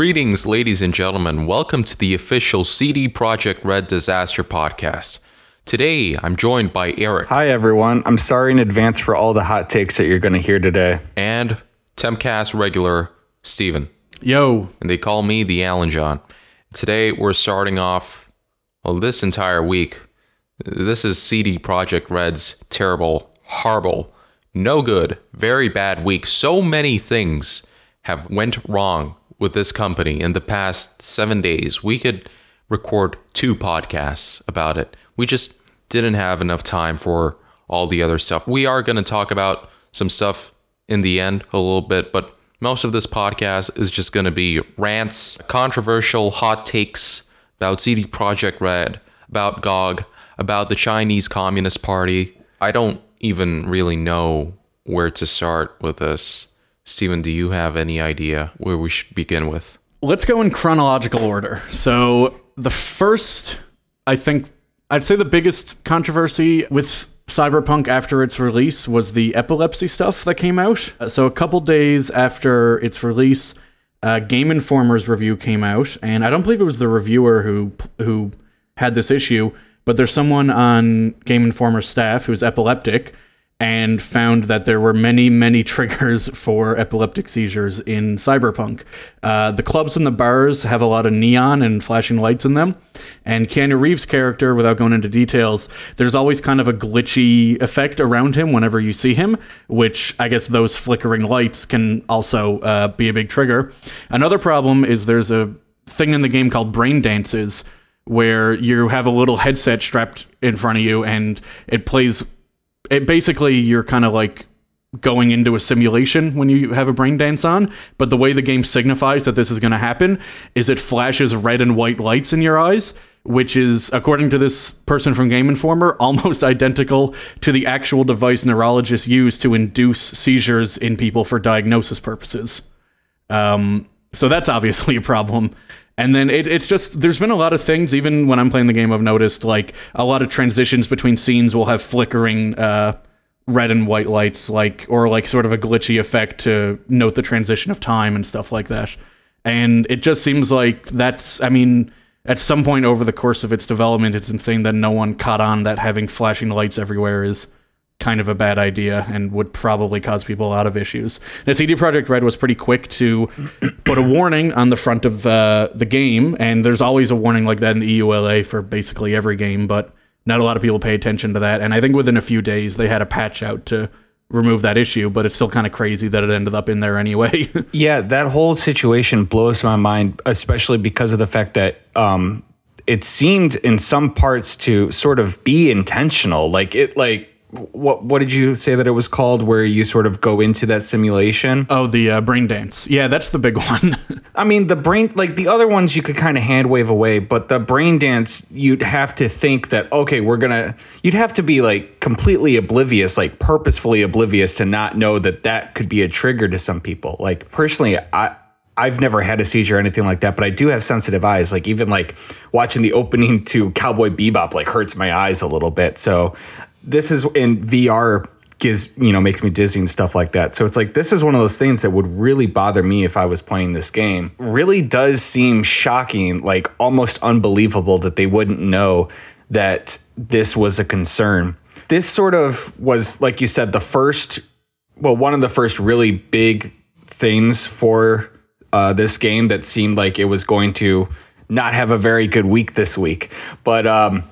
Greetings, ladies and gentlemen. Welcome to the official CD Projekt Red Disaster podcast. Today, I'm joined by Eric Hi, everyone. I'm sorry in advance for all the hot takes that you're going to hear today. and Temcast regular Steven. Yo, And they call me the Alan John. Today, we're starting off, well, this entire week. This is CD Projekt Red's terrible, horrible, no good, very bad week. So many things have went wrong with this company in the past seven days. We could record two podcasts about it. We just didn't have enough time for all the other stuff. We are going to talk about some stuff in the end a little bit, but most of this podcast is just going to be rants, controversial hot takes about CD Projekt Red, about GOG, about the Chinese Communist Party. I don't even really know where to start with this. Steven, do you have any idea where we should begin with? let's go in chronological order. So, the first, I think, I'd say the biggest controversy with Cyberpunk after its release was the epilepsy stuff that came out. Uh, So, a couple days after its release, uh, Game Informer's review came out, and I don't believe it was the reviewer who who had this issue, but there's someone on Game Informer's staff who's epileptic and found that there were many, many triggers for epileptic seizures in Cyberpunk. Uh, the clubs and the bars have a lot of neon and flashing lights in them. And Keanu Reeves' character, without going into details, there's always kind of a glitchy effect around him whenever you see him, which I guess those flickering lights can also uh, be a big trigger. Another problem is there's a thing in the game called brain dances where you have a little headset strapped in front of you and it plays it basically you're kind of like going into a simulation when you have a brain dance on but the way the game signifies that this is going to happen is it flashes red and white lights in your eyes which is according to this person from game informer almost identical to the actual device neurologists use to induce seizures in people for diagnosis purposes um, so that's obviously a problem. And then it, it's just there's been a lot of things. Even when I'm playing the game, I've noticed like a lot of transitions between scenes will have flickering uh, red and white lights, like or like sort of a glitchy effect to note the transition of time and stuff like that. And it just seems like that's. I mean, at some point over the course of its development, it's insane that no one caught on that having flashing lights everywhere is kind of a bad idea and would probably cause people a lot of issues. Now, CD Projekt Red was pretty quick to put a warning on the front of uh, the game, and there's always a warning like that in the EULA for basically every game, but not a lot of people pay attention to that. And I think within a few days they had a patch out to remove that issue, but it's still kind of crazy that it ended up in there anyway. Yeah, that whole situation blows my mind, especially because of the fact that um, it seemed in some parts to sort of be intentional. Like it, like what what did you say that it was called? Where you sort of go into that simulation? oh, the uh, brain dance. Yeah, that's the big one. I mean, the brain, like the other ones, you could kind of hand wave away, but the brain dance, you'd have to think that, okay, we're gonna, you'd have to be like completely oblivious, like purposefully oblivious to not know that that could be a trigger to some people. Like, personally, I, I've never had a seizure or anything like that, but I do have sensitive eyes. Like, even like watching the opening to Cowboy Bebop, like, hurts my eyes a little bit. So, this is in VR gives you know makes me dizzy and stuff like that. So it's like this is one of those things that would really bother me if i was playing this game. Really does seem shocking like almost unbelievable that they wouldn't know that this was a concern. This sort of was like you said the first well one of the first really big things for uh, this game that seemed like it was going to not have a very good week this week. But um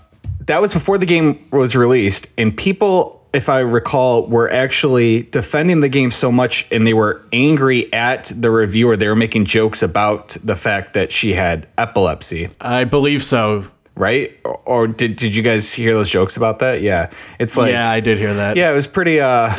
that was before the game was released, and people, if I recall, were actually defending the game so much, and they were angry at the reviewer. They were making jokes about the fact that she had epilepsy, I believe so. right? Or, or did did you guys hear those jokes about that? Yeah, it's like yeah, I did hear that. yeah, it was pretty uh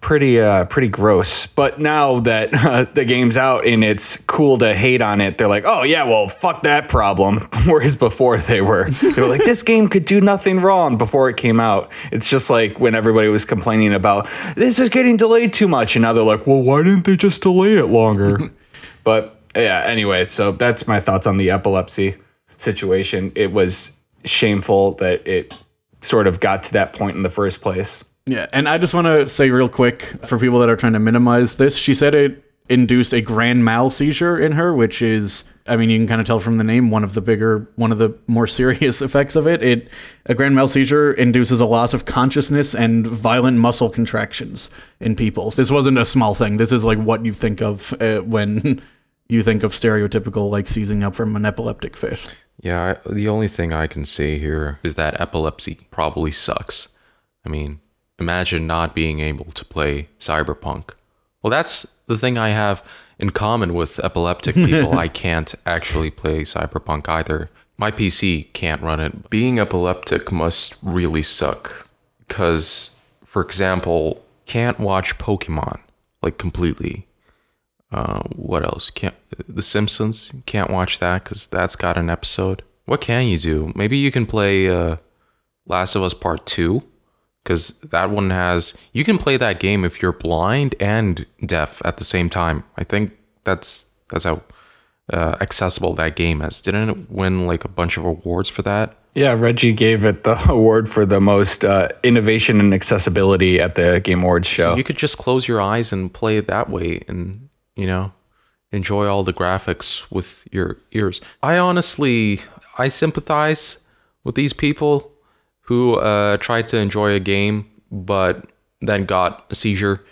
pretty uh pretty gross. But now that uh, the game's out and it's cool to hate on it, they're like, "Oh yeah, well, fuck that problem." Whereas before they were they were like, "This game could do nothing wrong" before it came out. It's just like when everybody was complaining about this is getting delayed too much and now they're like, "Well, why didn't they just delay it longer?" but yeah, anyway, so that's my thoughts on the epilepsy situation. It was shameful that it sort of got to that point in the first place. Yeah, and I just want to say real quick for people that are trying to minimize this, she said it induced a grand mal seizure in her, which is, I mean, you can kind of tell from the name, one of the bigger, one of the more serious effects of it. It a grand mal seizure induces a loss of consciousness and violent muscle contractions in people. This wasn't a small thing. This is like what you think of uh, when you think of stereotypical like seizing up from an epileptic fit. Yeah, I, the only thing I can say here is that epilepsy probably sucks. I mean, imagine not being able to play Cyberpunk. Well, that's the thing I have in common with epileptic people. I can't actually play Cyberpunk either. My PC can't run it. Being epileptic must really suck. Because, for example, can't watch Pokemon like completely. Uh, what else? Can't The Simpsons? Can't watch that because that's got an episode. What can you do? Maybe you can play uh, Last of Us Part Two because that one has. You can play that game if you're blind and deaf at the same time. I think that's that's how uh, accessible that game is. Didn't it win like a bunch of awards for that? Yeah, Reggie gave it the award for the most uh, innovation and accessibility at the Game Awards show. You could just close your eyes and play it that way, and you know, enjoy all the graphics with your ears. I honestly, I sympathize with these people who uh, tried to enjoy a game but then got a seizure.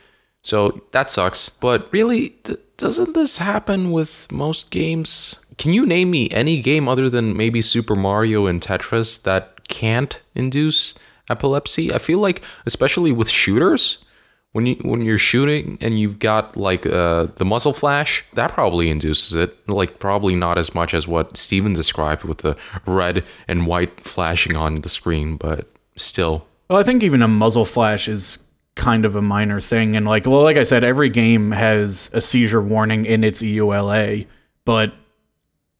So that sucks. But really, d- doesn't this happen with most games? Can you name me any game other than maybe Super Mario and Tetris that can't induce epilepsy? I feel like, especially with shooters, when you when you're shooting and you've got like uh, the muzzle flash, that probably induces it. Like probably not as much as what Steven described with the red and white flashing on the screen, but still. Well, I think even a muzzle flash is kind of a minor thing. And like, well, like I said, every game has a seizure warning in its EULA, but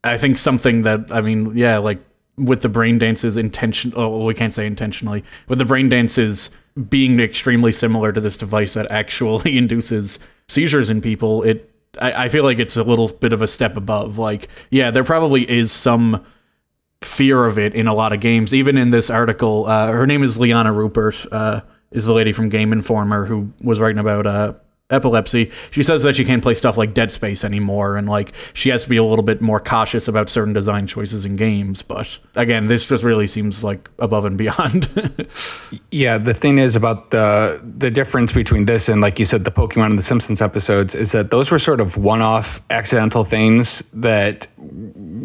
I think something that I mean, yeah, like with the brain dances intention oh we can't say intentionally, with the brain dances being extremely similar to this device that actually induces seizures in people, it I, I feel like it's a little bit of a step above. Like, yeah, there probably is some fear of it in a lot of games. Even in this article, uh, her name is Liana Ruppert, uh, is the lady from Game Informer who was writing about uh, epilepsy. She says that she can't play stuff like Dead Space anymore, and like she has to be a little bit more cautious about certain design choices in games. But again, this just really seems like above and beyond. Yeah, the thing is about the the difference between this and like you said the Pokemon and the Simpsons episodes is that those were sort of one-off accidental things that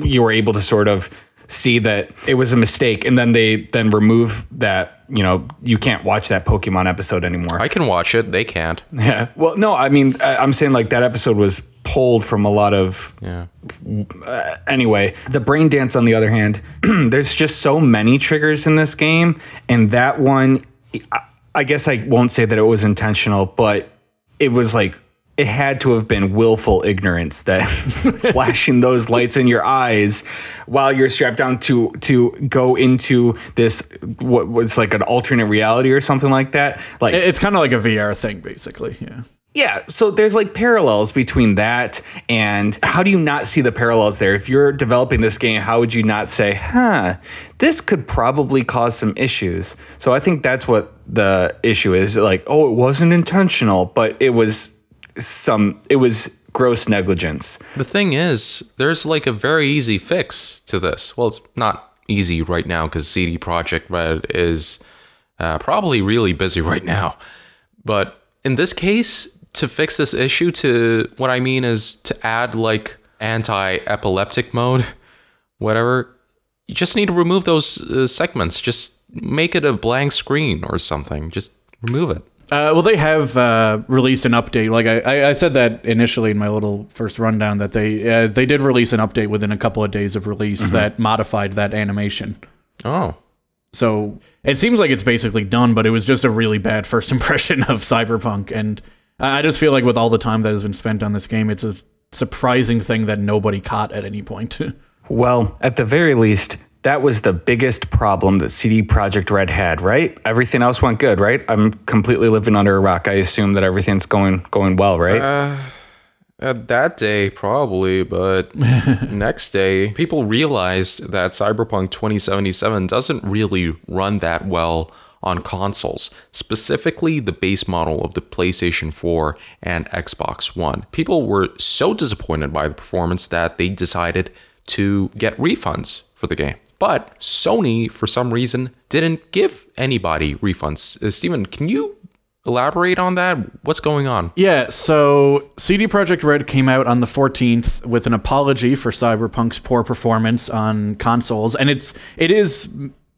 you were able to sort of see that it was a mistake and then they then remove that, you know, you can't watch that Pokemon episode anymore. I can watch it. They can't. yeah. Well, no, I mean I- I'm saying like that episode was pulled from a lot of Yeah. Uh, anyway, the brain dance, on the other hand, there's just so many triggers in this game, and that one, I- I guess I won't say that it was intentional, but it was like it had to have been willful ignorance that flashing those lights in your eyes while you're strapped down to to go into this what was like an alternate reality or something like that like it's kind of like a VR thing, basically. Yeah. yeah, so there's like parallels between that and how do you not see the parallels there? If you're developing this game, how would you not say, huh, this could probably cause some issues? So I think that's what the issue is. Like, oh, it wasn't intentional, but it was some, it was gross negligence. The thing is, there's like a very easy fix to this. Well, it's not easy right now because CD Projekt Red is uh, probably really busy right now. But in this case, to fix this issue, to what I mean is to add like anti-epileptic mode, whatever. You just need to remove those uh, segments. Just make it a blank screen or something. Just remove it. Uh, well, they have uh, released an update. Like I, I, I said that initially in my little first rundown that they uh, they did release an update within a couple of days of release that modified that animation. Oh, So it seems like it's basically done, but it was just a really bad first impression of Cyberpunk, and I I just feel like with all the time that has been spent on this game, it's a surprising thing that nobody caught at any point. Well, at the very least, that was the biggest problem that CD Projekt Red had, right? Everything else went good, right? I'm completely living under a rock. I assume that everything's going going well, right? Uh, that day, probably, but next day, people realized that Cyberpunk 2077 doesn't really run that well on consoles, specifically the base model of the PlayStation 4 and Xbox One. People were so disappointed by the performance that they decided to get refunds for the game. But Sony, for some reason, didn't give anybody refunds. Uh, Steven, can you elaborate on that? What's going on? Yeah, so CD Projekt Red came out on the 14th with an apology for Cyberpunk's poor performance on consoles, and it's it is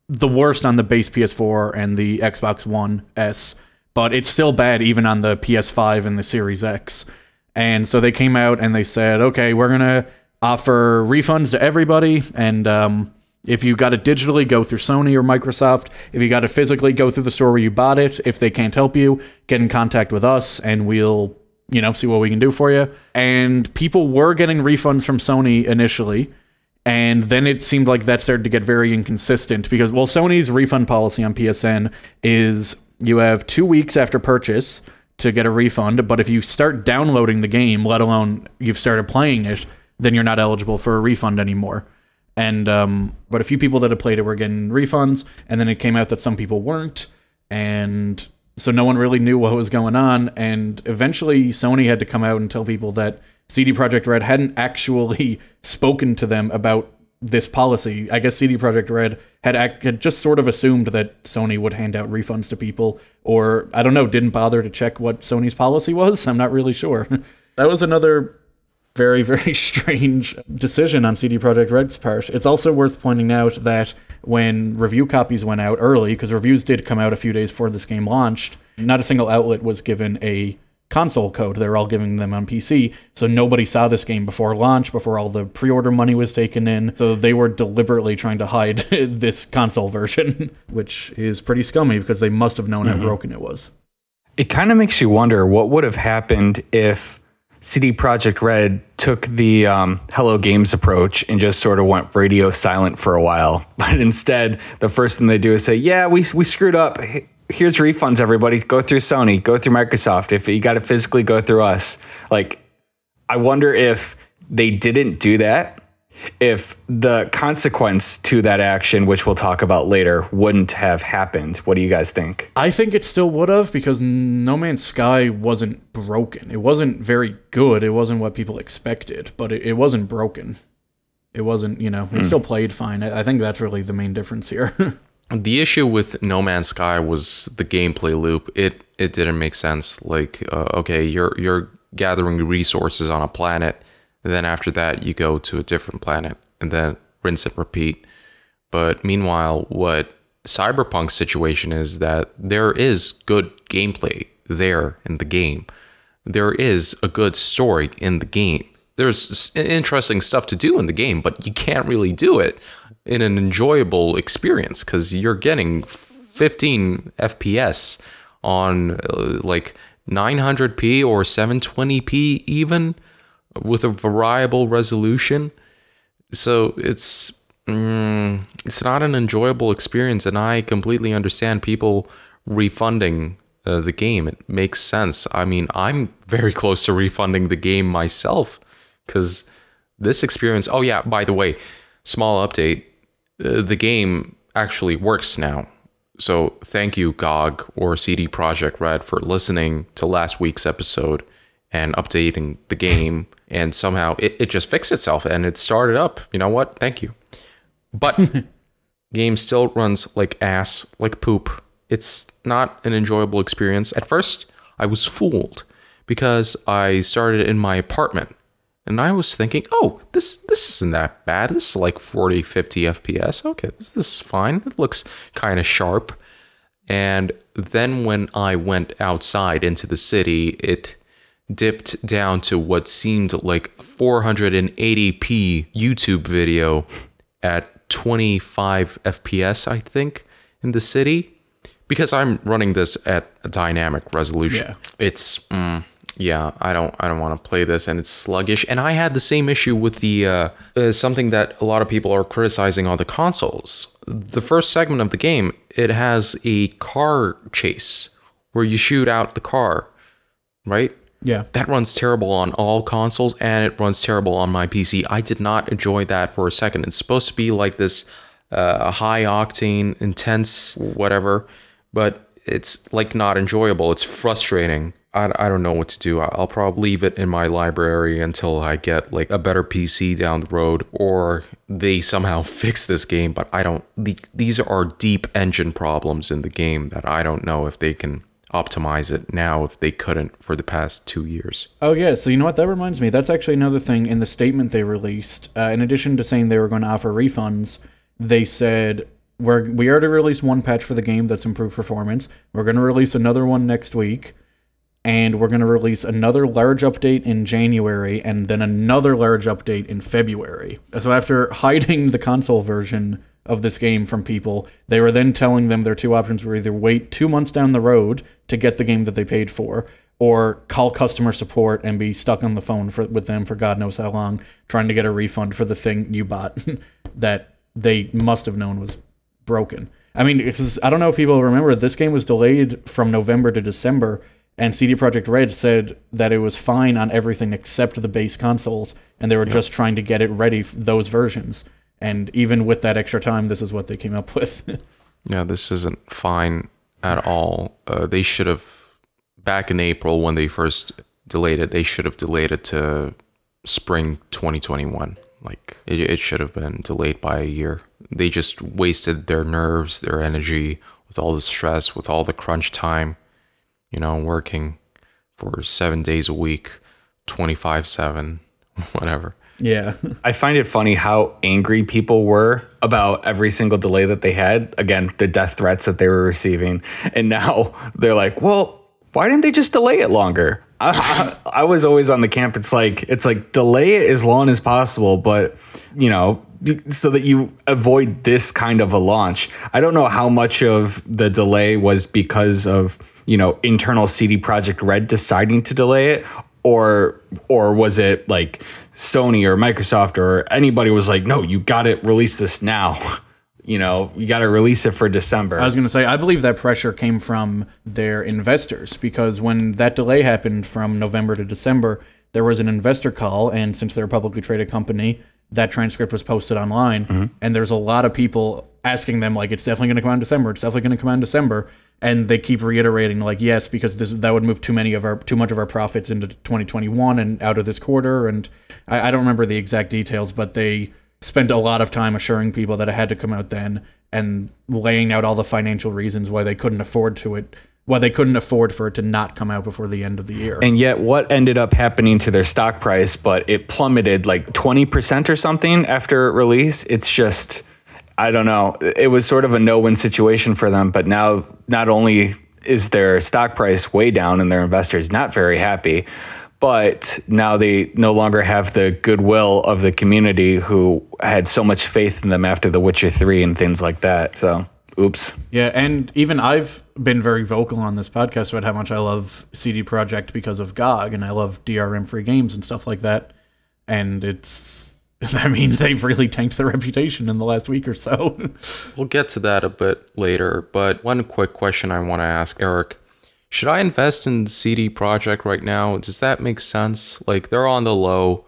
the worst on the base PS4 and the Xbox One S, but it's still bad even on the PS5 and the Series X. And so they came out and they said, "Okay, we're going to offer refunds to everybody and um if you got it digitally, go through Sony or Microsoft. If you got it physically, go through the store where you bought it. If they can't help you, get in contact with us and we'll, you know, see what we can do for you. And people were getting refunds from Sony initially. And then it seemed like that started to get very inconsistent because, well, Sony's refund policy on PSN is you have two weeks after purchase to get a refund. But if you start downloading the game, let alone you've started playing it, then you're not eligible for a refund anymore and um, but a few people that had played it were getting refunds, and then it came out that some people weren't, and so no one really knew what was going on. And eventually, Sony had to come out and tell people that CD Projekt Red hadn't actually spoken to them about this policy. I guess CD Projekt Red had had just sort of assumed that Sony would hand out refunds to people, or I don't know, didn't bother to check what Sony's policy was. I'm not really sure. that was another very, very strange decision on CD Projekt Red's part. It's also worth pointing out that when review copies went out early, because reviews did come out a few days before this game launched, not a single outlet was given a console code. They were all giving them on PC. So nobody saw this game before launch, before all the pre order money was taken in. So they were deliberately trying to hide this console version, which is pretty scummy because they must have known mm-hmm. how broken it was. It kind of makes you wonder what would have happened if CD Projekt Red took the um, Hello Games approach and just sort of went radio silent for a while. But instead, the first thing they do is say, "Yeah, we we screwed up. Here's refunds, everybody. Go through Sony. Go through Microsoft. If you got to physically go through us." Like, I wonder if they didn't do that if the consequence to that action, which we'll talk about later, wouldn't have happened. What do you guys think? I think it still would have because No Man's Sky wasn't broken. It wasn't very good. It wasn't what people expected, but it, it wasn't broken. It wasn't, you know, it mm. still played fine. I, I think that's really the main difference here. the issue with No Man's Sky was the gameplay loop. It it didn't make sense. Like, uh, okay, you're you're gathering resources on a planet and then after that, you go to a different planet and then rinse and repeat. But meanwhile, what Cyberpunk's situation is that there is good gameplay there in the game. There is a good story in the game. There's interesting stuff to do in the game, but you can't really do it in an enjoyable experience because you're getting 15 FPS on uh, like 900p or 720p even with a variable resolution. So it's mm, it's not an enjoyable experience, and I completely understand people refunding uh, the game. It makes sense. I mean, I'm very close to refunding the game myself because this experience. Oh yeah, by the way, small update: uh, the game actually works now. So thank you, GOG or CD Projekt Red, for listening to last week's episode and updating the game and somehow it, it just fixed itself and it started up. You know what? Thank you. But game still runs like ass, like poop. It's not an enjoyable experience. At first, I was fooled because I started in my apartment and I was thinking, "Oh, this this isn't that bad. This is like 40, 50 FPS. Okay, this, this is fine. It looks kind of sharp." And then when I went outside into the city, it dipped down to what seemed like 480p YouTube video at 25 FPS, I think, in the city. Because I'm running this at a dynamic resolution. Yeah. It's mm, yeah, I don't I don't want to play this and it's sluggish. And I had the same issue with the uh, uh, something that a lot of people are criticizing on the consoles. The first segment of the game, it has a car chase where you shoot out the car, right? Yeah. That runs terrible on all consoles and it runs terrible on my PC. I did not enjoy that for a second. It's supposed to be like this uh, high octane, intense, whatever. but it's like not enjoyable. It's frustrating. I, I don't know what to do. I'll probably leave it in my library until I get like a better PC down the road or they somehow fix this game. But I don't, the, these are deep engine problems in the game that I don't know if they can optimize it now if they couldn't for the past two years. Oh yeah, so you know what that reminds me? That's actually another thing in the statement they released. Uh, in addition to saying they were going to offer refunds, they said we're we already released one patch for the game that's improved performance. We're going to release another one next week, and we're going to release another large update in January, and then another large update in February. So after hiding the console version of this game from people, they were then telling them their two options were either wait two months down the road to get the game that they paid for, or call customer support and be stuck on the phone for, with them for God knows how long, trying to get a refund for the thing you bought that they must have known was broken. I mean, I don't know if people remember this game was delayed from November to December, and CD Projekt Red said that it was fine on everything except the base consoles, and they were just trying to get it ready for those versions. And even with that extra time, this is what they came up with. Yeah, this isn't fine at all. Uh, they should have, back in April when they first delayed it, they should have delayed it to spring 2021. Like, it, it should have been delayed by a year. They just wasted their nerves, their energy with all the stress, with all the crunch time, you know, working for seven days a week, 25 7, whatever. Yeah. I find it funny how angry people were about every single delay that they had. Again, the death threats that they were receiving. And now they're like, well, why didn't they just delay it longer? I, I, I was always on the camp. It's like, it's like delay it as long as possible, but you know, so that you avoid this kind of a launch. I don't know how much of the delay was because of, you know, internal CD Projekt Red deciding to delay it or or was it like Sony or Microsoft or anybody was like, no, you got to release this now. You know, you got to release it for December. I was going to say, I believe that pressure came from their investors because when that delay happened from November to December, there was an investor call. And since they're a publicly traded company, that transcript was posted online. Mm-hmm. And there's a lot of people asking them, like, it's definitely going to come out in December. It's definitely going to come out in December. And they keep reiterating, like, yes, because this that would move too many of our too much of our profits into 2021 and out of this quarter. And I, I don't remember the exact details, but they spent a lot of time assuring people that it had to come out then and laying out all the financial reasons why they couldn't afford to it why they couldn't afford for it to not come out before the end of the year. and yet, what ended up happening to their stock price? But it plummeted like 20% or something after release. It's just, I don't know. It was sort of a no win situation for them. But now, not only is their stock price way down and their investors not very happy, but now they no longer have the goodwill of the community who had so much faith in them after The Witcher 3 and things like that. So, oops. Yeah, and even I've been very vocal on this podcast about how much I love CD Projekt because of GOG and I love DRM free games and stuff like that. And it's I mean, they've really tanked their reputation in the last week or so. We'll get to that a bit later, but one quick question I want to ask Eric. Should I invest in CD Projekt right now? Does that make sense? Like they're on the low,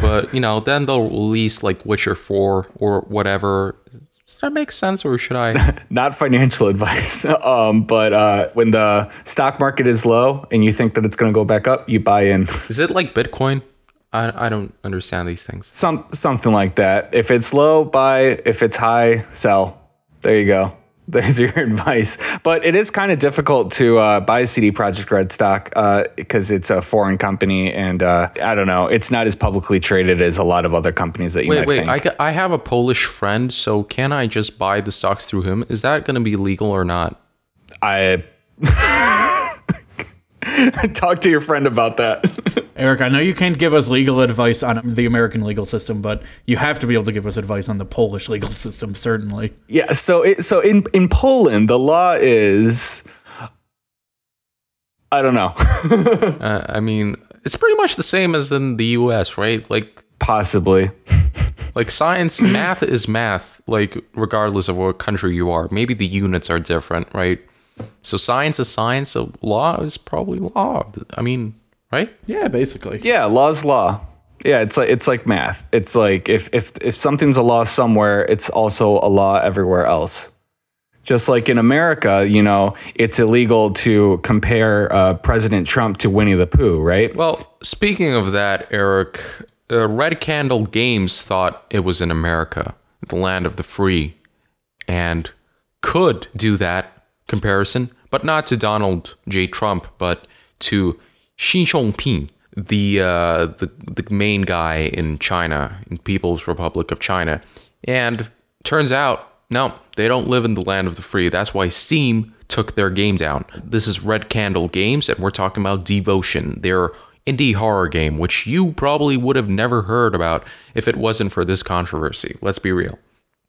but you know, then they'll release like Witcher 4 or whatever. Does that make sense or should I not financial advice um, but uh, when the stock market is low and you think that it's going to go back up you buy in Is it like Bitcoin? I, I don't understand these things. some something like that if it's low buy if it's high sell there you go there's your advice but it is kind of difficult to uh, buy cd projekt red stock because it's a foreign company and uh, i don't know it's not as publicly traded as a lot of other companies that you Wait, might wait. think I, I have a Polish friend, so can I just buy the stocks through him? Is that going to be legal or not? I talk to your friend about that. Eric, I know you can't give us legal advice on the American legal system, but you have to be able to give us advice on the Polish legal system, certainly. yeah, so it, so in in Poland the law is I don't know. Uh, I mean, it's pretty much the same as in the U.S., right? Like, Possibly. like science, math is math. Like, regardless of what country you are, maybe the units are different, right? So science is science. So law is probably law. I mean, right? Yeah, basically. Yeah, law's law. Yeah, it's like it's like math. It's like if if if something's a law somewhere, it's also a law everywhere else. Just like in America, you know, it's illegal to compare uh, President Trump to Winnie the Pooh, right? Well, speaking of that, Eric, uh, Red Candle Games thought it was in America, the land of the free, and could do that comparison, but not to Donald J. Trump, but to Xi Jinping, the uh, the the main guy in China, in People's Republic of China, and turns out no, they don't live in the land of the free. That's why Steam took their game down. This is Red Candle Games, and we're talking about Devotion, their indie horror game, which you probably would have never heard about if it wasn't for this controversy. Let's be real.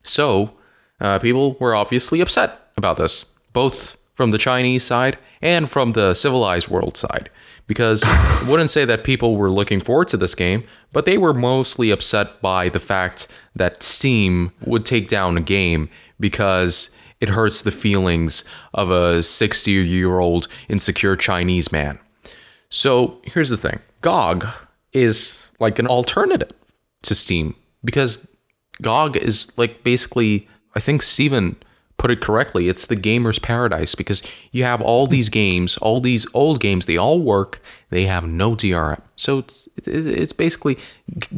So, uh, people were obviously upset about this, both from the Chinese side and from the civilized world side. Because I wouldn't say that people were looking forward to this game, but they were mostly upset by the fact that Steam would take down a game because it hurts the feelings of a 60 year old insecure Chinese man. So here's the thing GOG is like an alternative to Steam because GOG is like basically, I think Steven put it correctly. It's the gamer's paradise because you have all these games, all these old games, they all work, they have no DRM. So it's, it's basically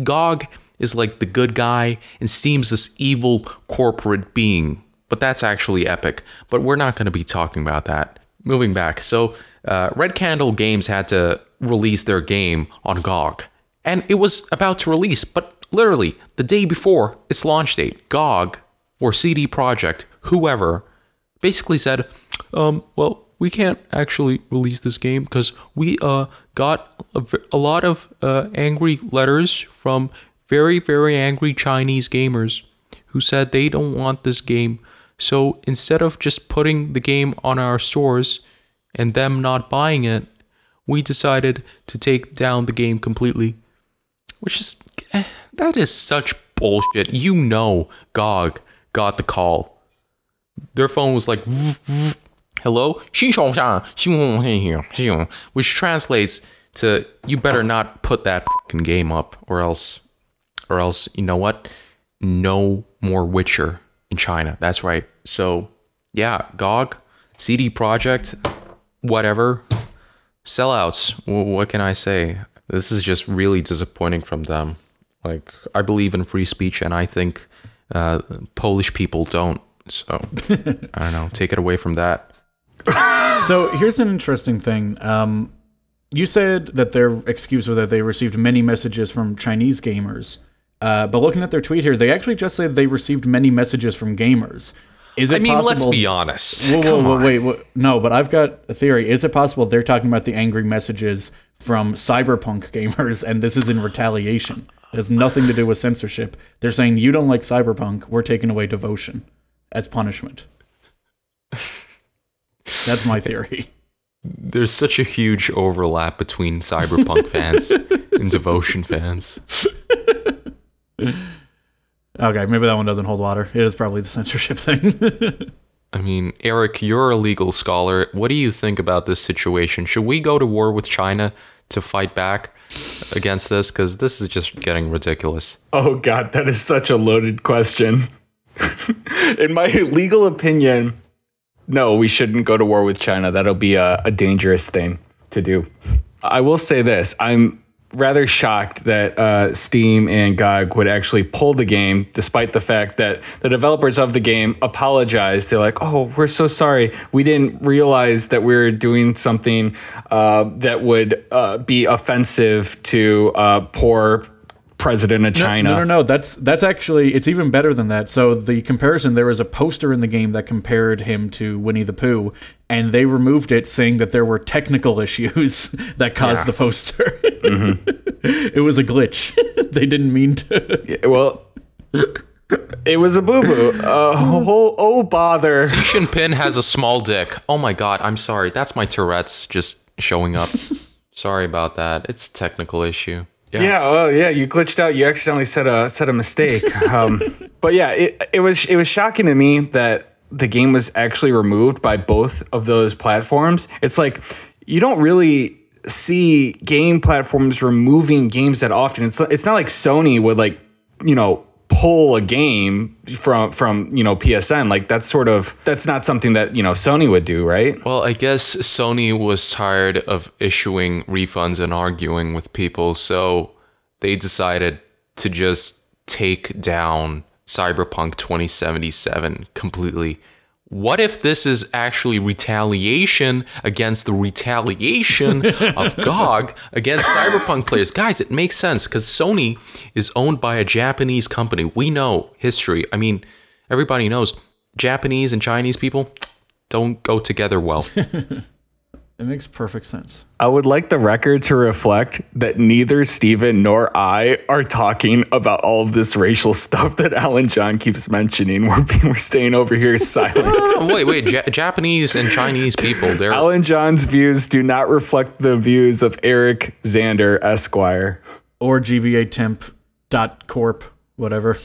GOG is like the good guy and Steam's this evil corporate being. But that's actually epic. But we're not going to be talking about that. Moving back. So uh, Red Candle Games had to release their game on GOG. And it was about to release, but literally the day before its launch date, GOG or CD Projekt, whoever, basically said, um, well, we can't actually release this game because we uh, got a, a lot of uh, angry letters from very, very angry Chinese gamers who said they don't want this game. So instead of just putting the game on our stores and them not buying it, we decided to take down the game completely. Which is, eh, that is such bullshit. You know, GOG got the call. Their phone was like, hello, which translates to you better not put that fucking game up or else or else you know what? No more Witcher in China. That's right. So yeah, GOG, CD Projekt, whatever, sellouts. What can I say? This is just really disappointing from them. Like I believe in free speech, and I think uh, Polish people don't. So I don't know. Take it away from that. so here's an interesting thing. Um, you said that their excuse was that they received many messages from Chinese gamers. Uh, but looking at their tweet here, they actually just said they received many messages from gamers. Is it I mean, possible... let's be honest. Whoa, whoa, Come whoa, on. Wait, wait, no, but I've got a theory. Is it possible they're talking about the angry messages from cyberpunk gamers, and this is in retaliation? It has nothing to do with censorship. They're saying you don't like cyberpunk, we're taking away devotion as punishment. That's my theory. There's such a huge overlap between cyberpunk fans and devotion fans. okay, maybe that one doesn't hold water. It is probably the censorship thing. I mean, Eric, you're a legal scholar. What do you think about this situation? Should we go to war with China to fight back against this? Because this is just getting ridiculous. Oh, God, that is such a loaded question. In my legal opinion, no, we shouldn't go to war with China. That'll be a, a dangerous thing to do. I will say this I'm rather shocked that uh, Steam and GOG would actually pull the game, despite the fact that the developers of the game apologized. They're like, "Oh, we're so sorry. We didn't realize that we were doing something uh, that would uh, be offensive to uh, poor." President of China. No, no, no, no. That's that's actually it's even better than that. So the comparison there was a poster in the game that compared him to Winnie the Pooh, and they removed it, saying that there were technical issues that caused yeah. the poster. Mm-hmm. it was a glitch. they didn't mean to. Yeah, well. It was a boo boo. Uh, oh, oh, bother. Xi Jinping has a small dick. Oh my god, I'm sorry. That's my Tourette's just showing up. sorry about that. It's a technical issue. Yeah. Yeah. Oh, yeah. You glitched out. You accidentally said a said a mistake. Um, but yeah, it, it was it was shocking to me that the game was actually removed by both of those platforms. It's like you don't really see game platforms removing games that often. It's it's not like Sony would like you know pull a game from from you know PSN. Like that's sort of that's not something that you know Sony would do, right? Well, I guess Sony was tired of issuing refunds and arguing with people, so they decided to just take down Cyberpunk 2077 completely. What if this is actually retaliation against the retaliation of GOG against Cyberpunk players? Guys, it makes sense because Sony is owned by a Japanese company. We know history. I mean, everybody knows Japanese and Chinese people don't go together well. It makes perfect sense. I would like the record to reflect that neither Steven nor I are talking about all of this racial stuff that Alan John keeps mentioning. We're, we're staying over here silent. Oh, wait, wait, ja- Japanese and Chinese people, they're Alan John's views do not reflect the views of Eric Xander Esquire. Or GBAtemp dot corp, whatever.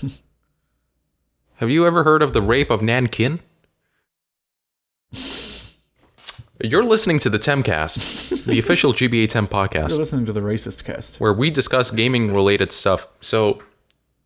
Have you ever heard of the rape of Nanking? You're listening to the Temcast, the official GBAtemp podcast. You're listening to the racist cast. where we discuss gaming related stuff. So,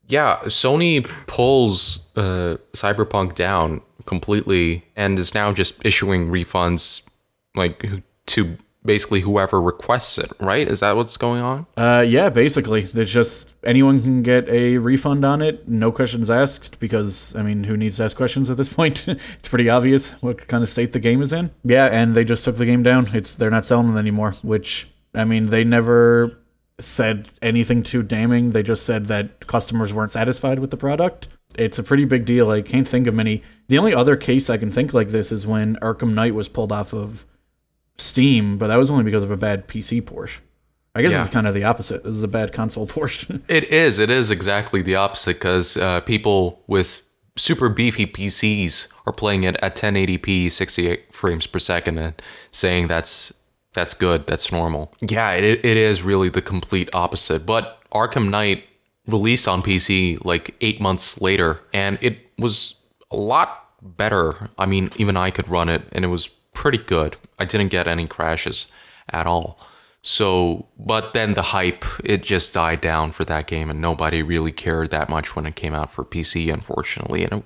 yeah, Sony pulls uh, Cyberpunk down completely and is now just issuing refunds like to basically whoever requests it, right? Is that what's going on? Uh, yeah, basically, there's just anyone can get a refund on it, no questions asked. Because I mean, who needs to ask questions at this point? it's pretty obvious what kind of state the game is in. Yeah, and they just took the game down. It's they're not selling it anymore. Which I mean, they never said anything too damning. They just said that customers weren't satisfied with the product. It's a pretty big deal. I can't think of many. The only other case I can think like this is when Arkham Knight was pulled off of Steam, but that was only because of a bad PC port. I guess Yeah. it's kind of the opposite. This is a bad console port. It is. It is exactly the opposite because uh, people with super beefy PCs are playing it at 1080p, 68 frames per second, and saying that's that's good, that's normal. Yeah, it, it is really the complete opposite. But Arkham Knight released on PC like eight months later, and it was a lot better. I mean, even I could run it, and it was pretty good. I didn't get any crashes at all. So, but then the hype, it just died down for that game, and nobody really cared that much when it came out for PC, unfortunately. And it,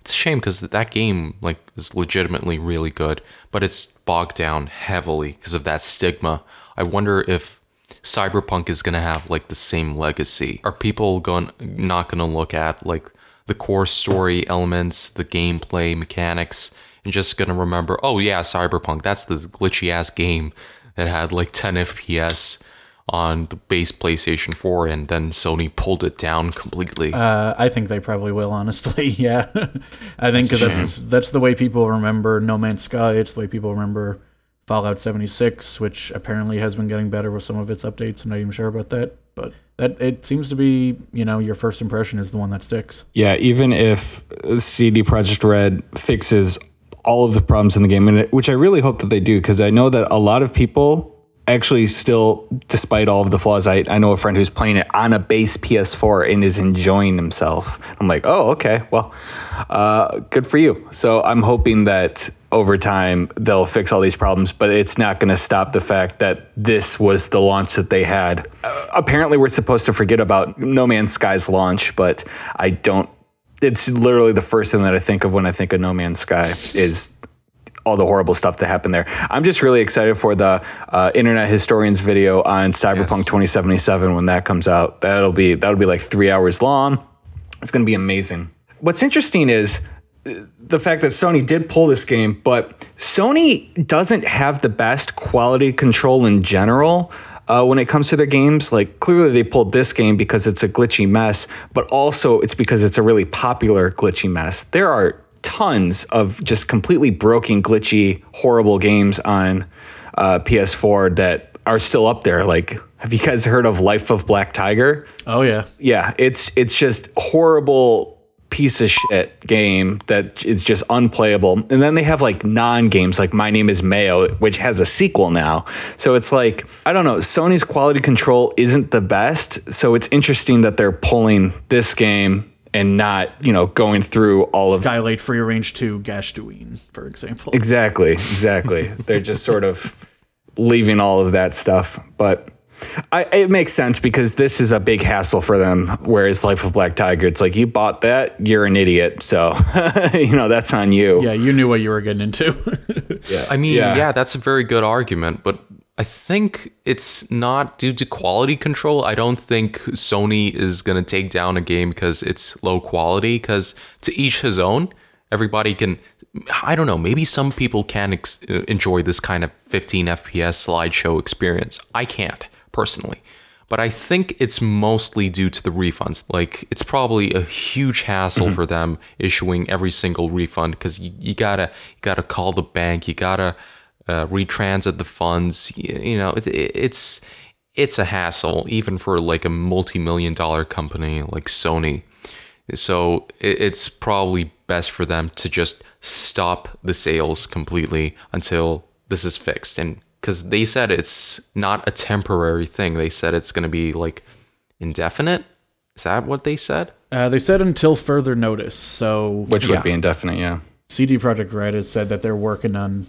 it's a shame because that game, like, is legitimately really good, but it's bogged down heavily because of that stigma. I wonder if Cyberpunk is gonna have like the same legacy. Are people going not gonna look at like the core story elements, the gameplay mechanics, and just gonna remember, oh yeah, Cyberpunk, that's the glitchy ass game that had like 10 FPS on the base PlayStation 4 and then Sony pulled it down completely. Uh, I think they probably will, honestly. Yeah, I think That's that's that's, the way people remember No Man's Sky. It's the way people remember Fallout 76, which apparently has been getting better with some of its updates. I'm not even sure about that, but that it seems to be you know your first impression is the one that sticks. Yeah, even if CD Projekt Red fixes all of the problems in the game, and which I really hope that they do, because I know that a lot of people actually still, despite all of the flaws, I, I know a friend who's playing it on a base PS4 and is enjoying himself. I'm like, oh, okay, well, uh, good for you. So I'm hoping that over time they'll fix all these problems, but it's not going to stop the fact that this was the launch that they had. Uh, apparently, we're supposed to forget about No Man's Sky's launch, but I don't it's literally the first thing that I think of when I think of No Man's Sky is all the horrible stuff that happened there. I'm just really excited for the uh, Internet Historian's video on Cyberpunk Yes. 2077 when that comes out. That'll be that'll be like three hours long. It's going to be amazing. What's interesting is uh, the fact that Sony did pull this game, but Sony doesn't have the best quality control in general uh, when it comes to their games. Like, clearly they pulled this game because it's a glitchy mess, but also it's because it's a really popular glitchy mess. There are tons of just completely broken, glitchy, horrible games on uh, PS4 that are still up there. Like, have you guys heard of Life of Black Tiger? Oh yeah, yeah, it's it's just horrible piece of shit game that is just unplayable. And then they have like non-games like My Name is Mayo, which has a sequel now. So it's like, I don't know, Sony's quality control isn't the best. So it's interesting that they're pulling this game and not, you know, going through all of Skylate Free Range 2 Gashtuin, for example. Exactly, exactly. They're just sort of leaving all of that stuff. But I, it makes sense because this is a big hassle for them. Whereas Life of Black Tiger, it's like you bought that, you're an idiot. So you know that's on you. Yeah, you knew what you were getting into. yeah. I mean, Yeah. yeah. that's a very good argument, but I think it's not due to quality control. I don't think Sony is going to take down a game because it's low quality, because to each his own. Everybody can, I don't know, maybe some people can ex- uh, enjoy this kind of 15 FPS slideshow experience. I can't, personally. But I think it's mostly due to the refunds. Like, it's probably a huge hassle for them issuing every single refund because you, you gotta you gotta call the bank, you gotta uh, retransit the funds. You, you know, it, it, it's it's a hassle even for like a multi-million dollar company like Sony. So it, it's probably best for them to just stop the sales completely until this is fixed. And because they said it's not a temporary thing, they said it's going to be like indefinite. Is that what they said? uh, they said until further notice. So Which Yeah. would be indefinite. Yeah. CD Projekt Red has said that they're working on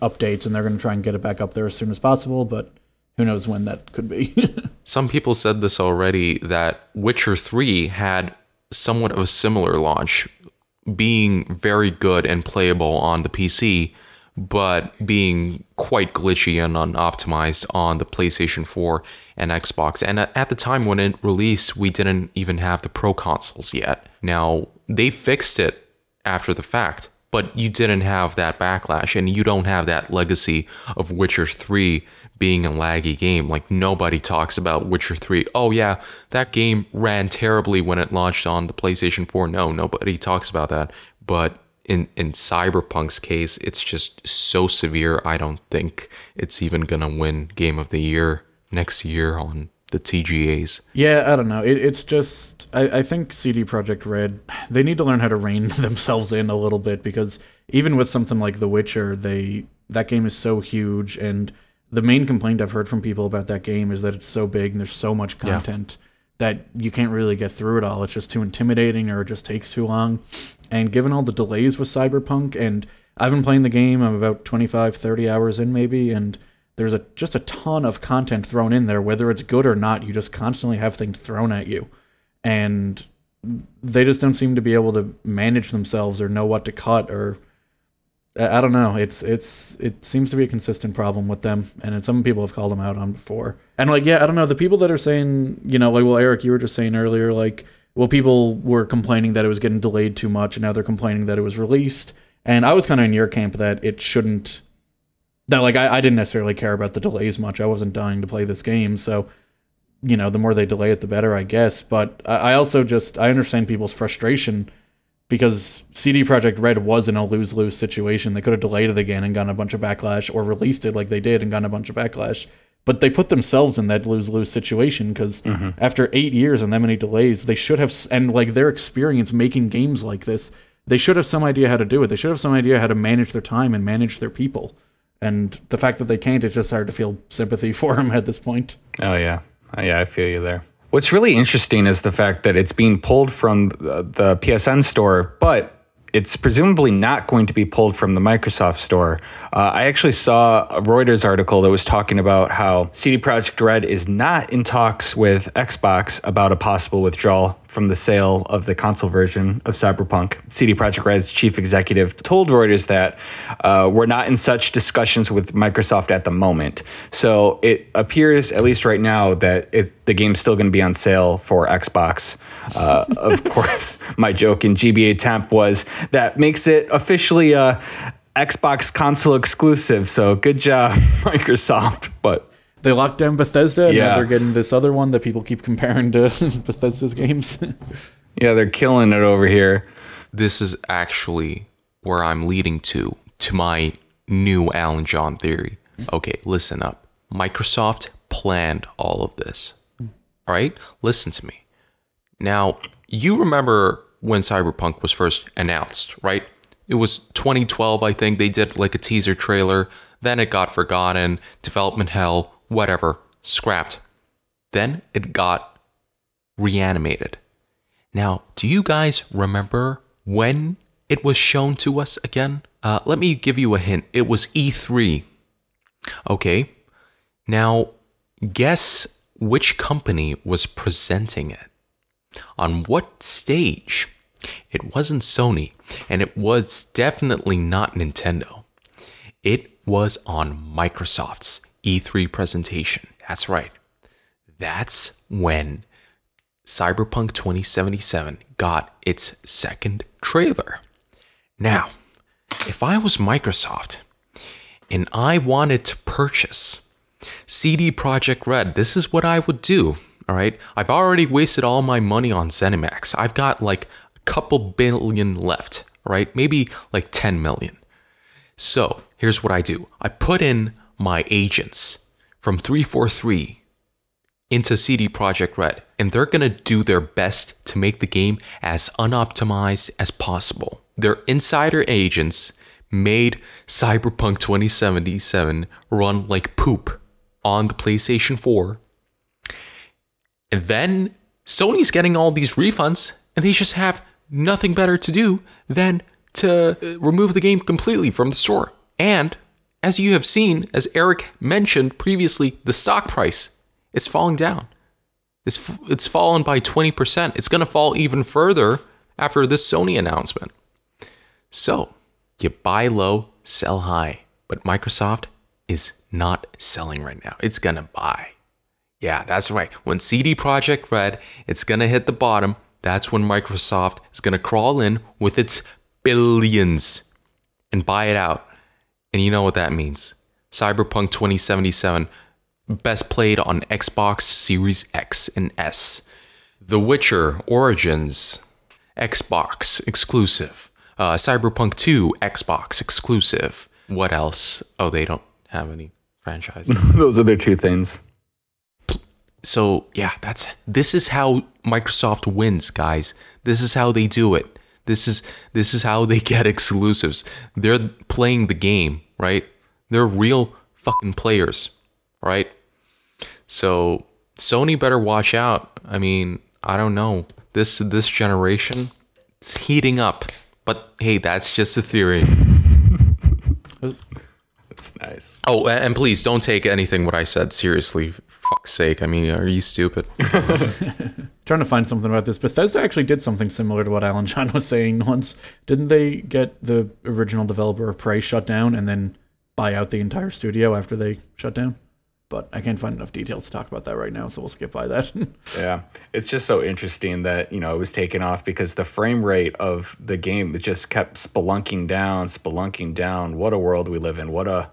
updates and they're going to try and get it back up there as soon as possible, but who knows when that could be. Some people said this already that Witcher 3 had somewhat of a similar launch, being very good and playable on the PC, but being quite glitchy and unoptimized on the PlayStation 4 and Xbox. And at the time when it released, we didn't even have the Pro consoles yet. Now, they fixed it after the fact, but you didn't have that backlash and you don't have that legacy of Witcher 3 being a laggy game. Like nobody talks about Witcher 3. Oh yeah, that game ran terribly when it launched on the PlayStation 4. No, nobody talks about that. But in in Cyberpunk's case, it's just so severe. I don't think it's even going to win game of the year next year on the TGAs. yeah, I don't know. It, it's just, I, I think CD Projekt Red, they need to learn how to rein themselves in a little bit because even with something like The Witcher, they that game is so huge and the main complaint I've heard from people about that game is that it's so big and there's so much content that you can't really get through it all. It's just too intimidating or it just takes too long. And given all the delays with Cyberpunk, and I've been playing the game, I'm about 25, 30 hours in maybe, and there's a just a ton of content thrown in there. Whether it's good or not, you just constantly have things thrown at you. And they just don't seem to be able to manage themselves or know what to cut or I don't know. It's it's it seems to be a consistent problem with them, and some people have called them out on before. And like, yeah, I don't know. The people that are saying, you know, like, well, Eric, you were just saying earlier, like, well, people were complaining that it was getting delayed too much, and now they're complaining that it was released. And I was kind of in your camp that it shouldn't. That like I, I didn't necessarily care about the delays much. I wasn't dying to play this game, so you know, the more they delay it, the better, I guess. But I, I also just I understand people's frustration because CD Projekt Red was in a lose lose situation. They could have delayed it again and gotten a bunch of backlash, or released it like they did and gotten a bunch of backlash. But they put themselves in that lose lose situation because after eight years and that many delays, they should have and like their experience making games like this, they should have some idea how to do it. They should have some idea how to manage their time and manage their people. And the fact that they can't, it's just hard to feel sympathy for them at this point. Oh yeah, Uh, yeah, I feel you there. What's really interesting is the fact that it's being pulled from the the PSN store, but it's presumably not going to be pulled from the Microsoft store. Uh, I actually saw a Reuters article that was talking about how CD Projekt Red is not in talks with Xbox about a possible withdrawal from the sale of the console version of Cyberpunk. CD Projekt Red's chief executive told Reuters that uh, we're not in such discussions with Microsoft at the moment. So it appears, at least right now, that it, the game's still going to be on sale for Xbox. Uh, of course, my joke in GBAtemp was that makes it officially a Xbox console exclusive. So good job, Microsoft. But They locked down Bethesda, and Yeah. now they're getting this other one that people keep comparing to Bethesda's games. yeah, they're killing it over here. This is actually where I'm leading to, to my new Alan John theory. Okay, listen up. Microsoft planned all of this. All right, listen to me. Now, you remember when Cyberpunk was first announced, right? It was 2012, I think. They did like a teaser trailer. Then it got forgotten. Development hell, whatever, scrapped. Then it got reanimated. Now, do you guys remember when it was shown to us again? Uh, let me give you a hint. It was E3. Okay. Now, guess which company was presenting it. On what stage? It wasn't Sony, and it was definitely not Nintendo. It was on Microsoft's E3 presentation. That's right. That's when Cyberpunk 2077 got its second trailer. Now, if I was Microsoft and I wanted to purchase CD Projekt Red, this is what I would do. All right. I've already wasted all my money on ZeniMax. I've got like a couple billion left, right? Maybe like 10 million. So here's what I do I put in my agents from 343 into CD Projekt Red, and they're gonna do their best to make the game as unoptimized as possible. Their insider agents made Cyberpunk 2077 run like poop on the PlayStation 4. And then Sony's getting all these refunds, and they just have nothing better to do than to uh, remove the game completely from the store. And as you have seen, as Eric mentioned previously, the stock price it's falling down. It's it's fallen by 20%. It's going to fall even further after this Sony announcement. So, you buy low, sell high. But Microsoft is not selling right now. It's going to buy. Yeah, that's right. When CD Projekt Red, it's going to hit the bottom. That's when Microsoft is going to crawl in with its billions and buy it out. And you know what that means. Cyberpunk 2077 best played on Xbox Series X and S. The Witcher Origins, Xbox exclusive. Uh, Cyberpunk 2, Xbox exclusive. What else? Oh, they don't have any franchise. Those are their two things. so yeah, that's this is how Microsoft wins, guys. This is how they do it. This is this is how they get exclusives. They're playing the game, right? They're real fucking players, right? So Sony better watch out. I mean, I don't know. This this generation, it's heating up. But hey, that's just a theory. That's nice. Oh, and please don't take anything what I said seriously. For fuck's sake. I mean, are you stupid? Trying to find something about this. Bethesda actually did something similar to what Alan John was saying once. Didn't they get the original developer of Prey shut down and then buy out the entire studio after they shut down? But I can't find enough details to talk about that right now, so we'll skip by that. Yeah, it's just so interesting that you know it was taken off because the frame rate of the game it just kept spelunking down, spelunking down. What a world we live in! What a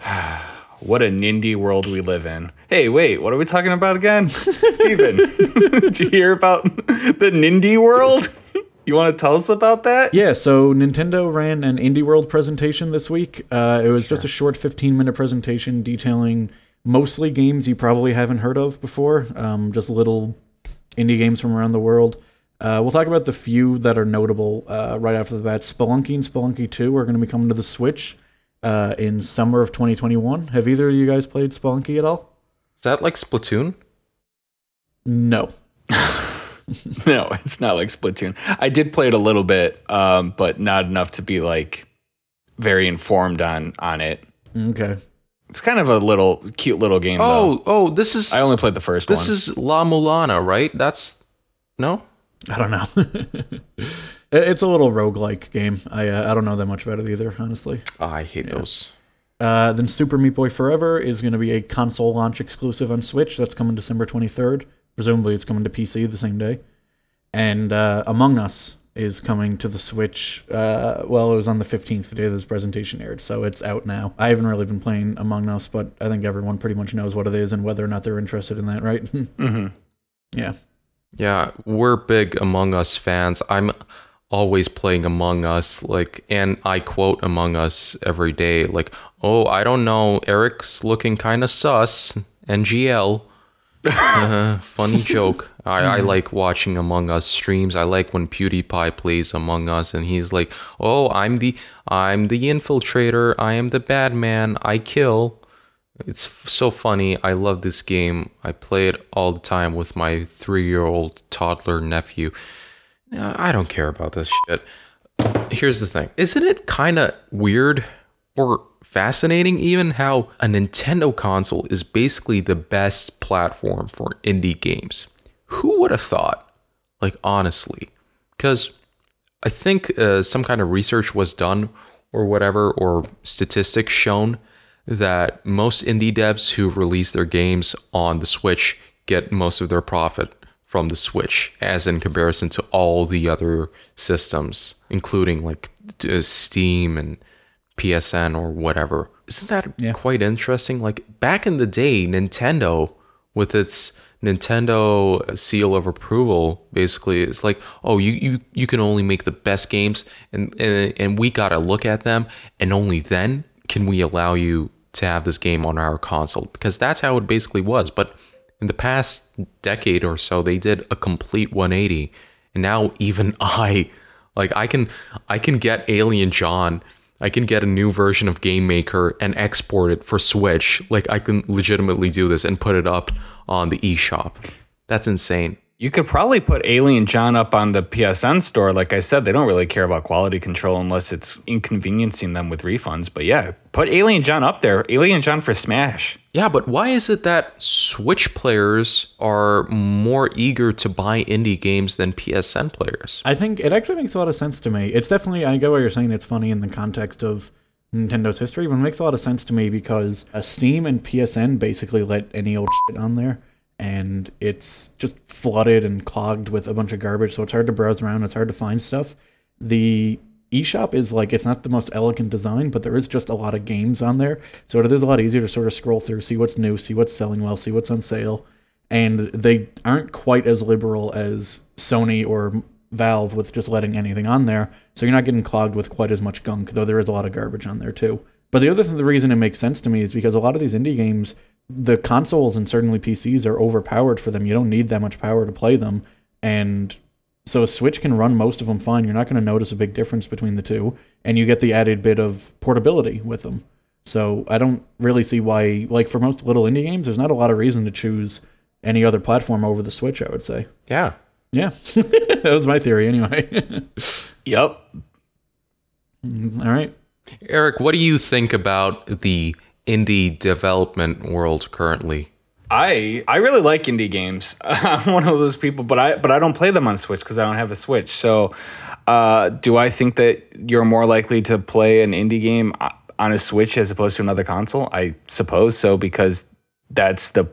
what a nindy world we live in. Hey, wait, what are we talking about again, Steven? Did you hear about the nindy world? You want to tell us about that? Yeah, so Nintendo ran an Indie World presentation this week. Uh, it was just a short 15 minute presentation detailing mostly games you probably haven't heard of before, um, just little indie games from around the world. Uh, we'll talk about the few that are notable uh, right after the bat. Spelunky and Spelunky 2 are going to be coming to the Switch uh, in summer of 2021. Have either of you guys played Spelunky at all? Is that like Splatoon? No. No, it's not like Splatoon. I did play it a little bit, um, but not enough to be like very informed on on it. Okay. It's kind of a little cute little game. though. Oh, oh, this is I only played the first this one. is La Mulana, right? That's no. I don't know. It- it's a little roguelike game. I uh, I don't know that much about it either, honestly. Oh, I hate those. Uh, then Super Meat Boy Forever is going to be a console launch exclusive on Switch. That's coming December 23rd. Presumably, it's coming to PC the same day. And uh, Among Us is coming to the Switch. Uh, well, it was on the 15th, the day this presentation aired, so it's out now. I haven't really been playing Among Us, but I think everyone pretty much knows what it is and whether or not they're interested in that, right? Mhm. Yeah. Yeah, we're big Among Us fans. I'm always playing Among Us, like, and I quote Among Us every day, like, "Oh, I don't know, Eric's looking kind of sus." NGL. Uh, funny joke. I, I like watching Among Us streams. I like when PewDiePie plays Among Us, and he's like, "Oh, I'm the I'm the infiltrator. I am the bad man. I kill." It's f- so funny. I love this game. I play it all the time with my three year old toddler nephew. I don't care about this shit. Here's the thing Isn't it kind of weird or fascinating even how a Nintendo console is basically the best platform for indie games. Who would have thought? Like, honestly. Because I think uh, some kind of research was done or whatever, or statistics shown that most indie devs who release their games on the Switch get most of their profit from the Switch, as in comparison to all the other systems, including like uh, Steam and PSN or whatever. Isn't that quite interesting? Like back in the day, Nintendo with its Nintendo seal of approval basically it's like, oh, you you, you can only make the best games and, and and we got to look at them and only then can we allow you to have this game on our console because that's how it basically was. But in the past decade or so, they did a complete 180 and now even I like I can I can get Alien John I can get a new version of Game Maker and export it for Switch. Like I can legitimately do this and put it up on the eShop. That's insane. You could probably put Alien John up on the PSN store. Like I said, they don't really care about quality control unless it's inconveniencing them with refunds. But yeah, put Alien John up there. Alien John for Smash. Yeah, but why is it that Switch players are more eager to buy indie games than PSN players? I think it actually makes a lot of sense to me. It's definitely, I get what you're saying, it's funny in the context of Nintendo's history, but it makes a lot of sense to me because Steam and PSN basically let any old shit on there. And it's just flooded and clogged with a bunch of garbage, so it's hard to browse around. It's hard to find stuff. The eShop is like it's not the most elegant design, but there is just a lot of games on there, so it is a lot easier to sort of scroll through, see what's new, see what's selling well, see what's on sale, and they aren't quite as liberal as Sony or Valve with just letting anything on there, so you're not getting clogged with quite as much gunk, though there is a lot of garbage on there too. But the other thing, the reason it makes sense to me is because a lot of these indie games, the consoles and certainly PCs are overpowered for them. You don't need that much power to play them, and so a Switch can run most of them fine. You're not going to notice a big difference between the two, and you get the added bit of portability with them. So I don't really see why, like for most little indie games, there's not a lot of reason to choose any other platform over the Switch. I would say. Yeah. Yeah, that was my theory anyway. Yep. Mm-hmm. All right. Eric, what do you think about the indie development world currently? I I really like indie games. I'm one of those people, but I but I don't play them on Switch because I don't have a Switch. So, uh, do I think that you're more likely to play an indie game uh, on a Switch as opposed to another console? I suppose so because that's the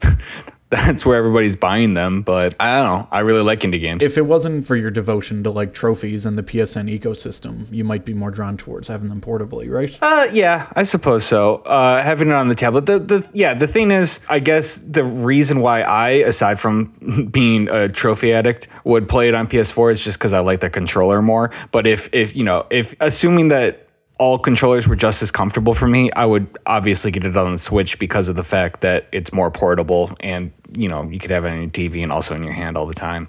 that's where everybody's buying them. But I don't know. I really like indie games. If it wasn't for your devotion to like trophies and the PSN ecosystem, you might be more drawn towards having them portably, right? Uh, yeah, I suppose so. Uh, having it on the tablet. The, the yeah, the thing is, I guess the reason why I, aside from being a trophy addict, would play it on PS4 is just because I like the controller more. But if if you know, if assuming that all controllers were just as comfortable for me, I would obviously get it on the Switch because of the fact that it's more portable and you know you could have it on your TV and also in your hand all the time.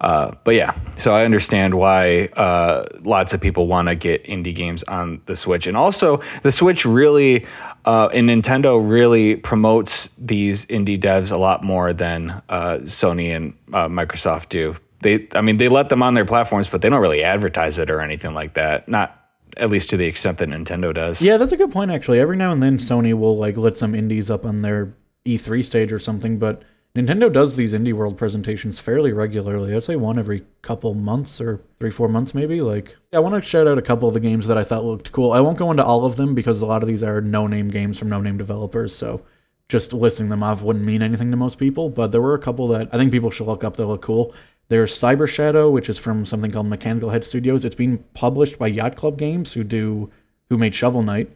Uh, but yeah, so I understand why uh, lots of people want to get indie games on the Switch, and also the Switch really uh, and Nintendo really promotes these indie devs a lot more than uh, Sony and uh, Microsoft do. They, I mean, they let them on their platforms, but they don't really advertise it or anything like that. Not at least to the extent that Nintendo does. Yeah, that's a good point actually. Every now and then Sony will like let some indies up on their E3 stage or something, but Nintendo does these indie world presentations fairly regularly. I'd say one every couple months or three, four months maybe. Like, I want to shout out a couple of the games that I thought looked cool. I won't go into all of them because a lot of these are no-name games from no-name developers, so just listing them off wouldn't mean anything to most people. But there were a couple that I think people should look up that look cool. There's Cyber Shadow, which is from something called Mechanical Head Studios. It's being published by Yacht Club Games, who do who made Shovel Knight,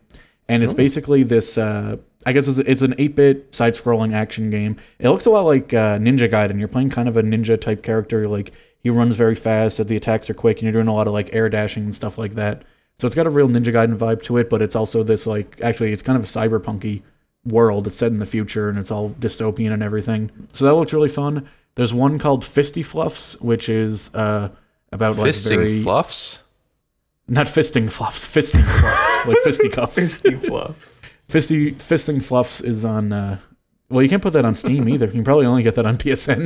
and it's basically this. Uh, I guess it's, it's an 8-bit side-scrolling action game. It looks a lot like uh, Ninja Gaiden. You're playing kind of a ninja type character. Like he runs very fast, and the attacks are quick, and you're doing a lot of like air dashing and stuff like that. So it's got a real Ninja Gaiden vibe to it, but it's also this like actually it's kind of a cyberpunky world. It's set in the future and it's all dystopian and everything. So that looks really fun. There's one called Fisty Fluffs, which is uh, about like Fisting very fluffs? not fisting fluffs, fisting fluffs, like fisticuffs. Fisty fluffs. Fisty fisting fluffs is on. Uh, well, you can't put that on Steam either. You can probably only get that on PSN.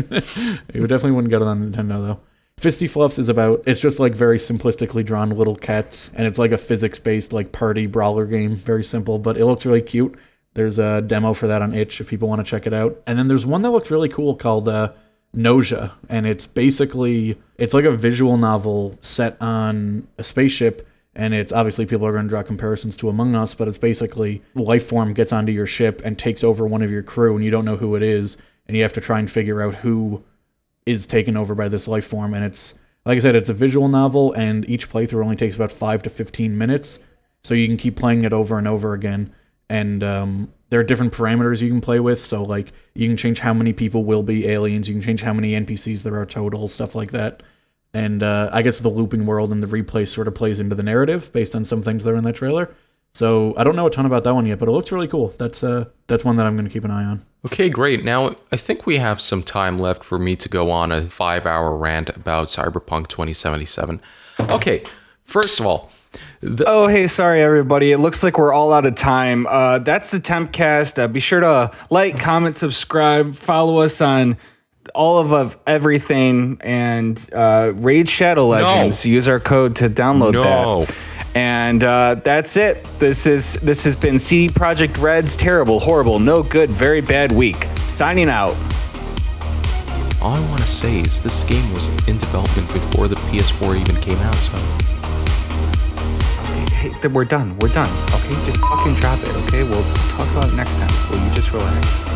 you definitely wouldn't get it on Nintendo though. Fisty Fluffs is about it's just like very simplistically drawn little cats, and it's like a physics based like party brawler game. Very simple, but it looks really cute. There's a demo for that on itch if people want to check it out. And then there's one that looked really cool called uh, Nausea, and it's basically it's like a visual novel set on a spaceship. And it's obviously people are going to draw comparisons to Among Us, but it's basically life form gets onto your ship and takes over one of your crew, and you don't know who it is, and you have to try and figure out who is taken over by this life form. And it's like I said, it's a visual novel, and each playthrough only takes about five to fifteen minutes, so you can keep playing it over and over again. And um, there are different parameters you can play with. So like you can change how many people will be aliens, you can change how many NPCs there are total, stuff like that. And uh, I guess the looping world and the replay sort of plays into the narrative based on some things that are in that trailer. So I don't know a ton about that one yet, but it looks really cool. That's uh that's one that I'm going to keep an eye on. Okay, great. Now, I think we have some time left for me to go on a five hour rant about Cyberpunk 2077. Okay, first of all, Oh, hey, sorry, everybody. It looks like we're all out of time. Uh, that's the Tempcast. Uh, be sure to like, comment, subscribe, follow us on all of, of everything, and uh, Raid Shadow Legends. Use our code to download No. that. And uh, that's it. This is this has been CD Projekt Red's terrible, horrible, no good, very bad week. Signing out. all I want to say is this game was in development before the PS4 even came out, so. Hey, we're done. We're done. Okay, just fucking drop it. Okay, we'll talk about it next time. Will you just relax?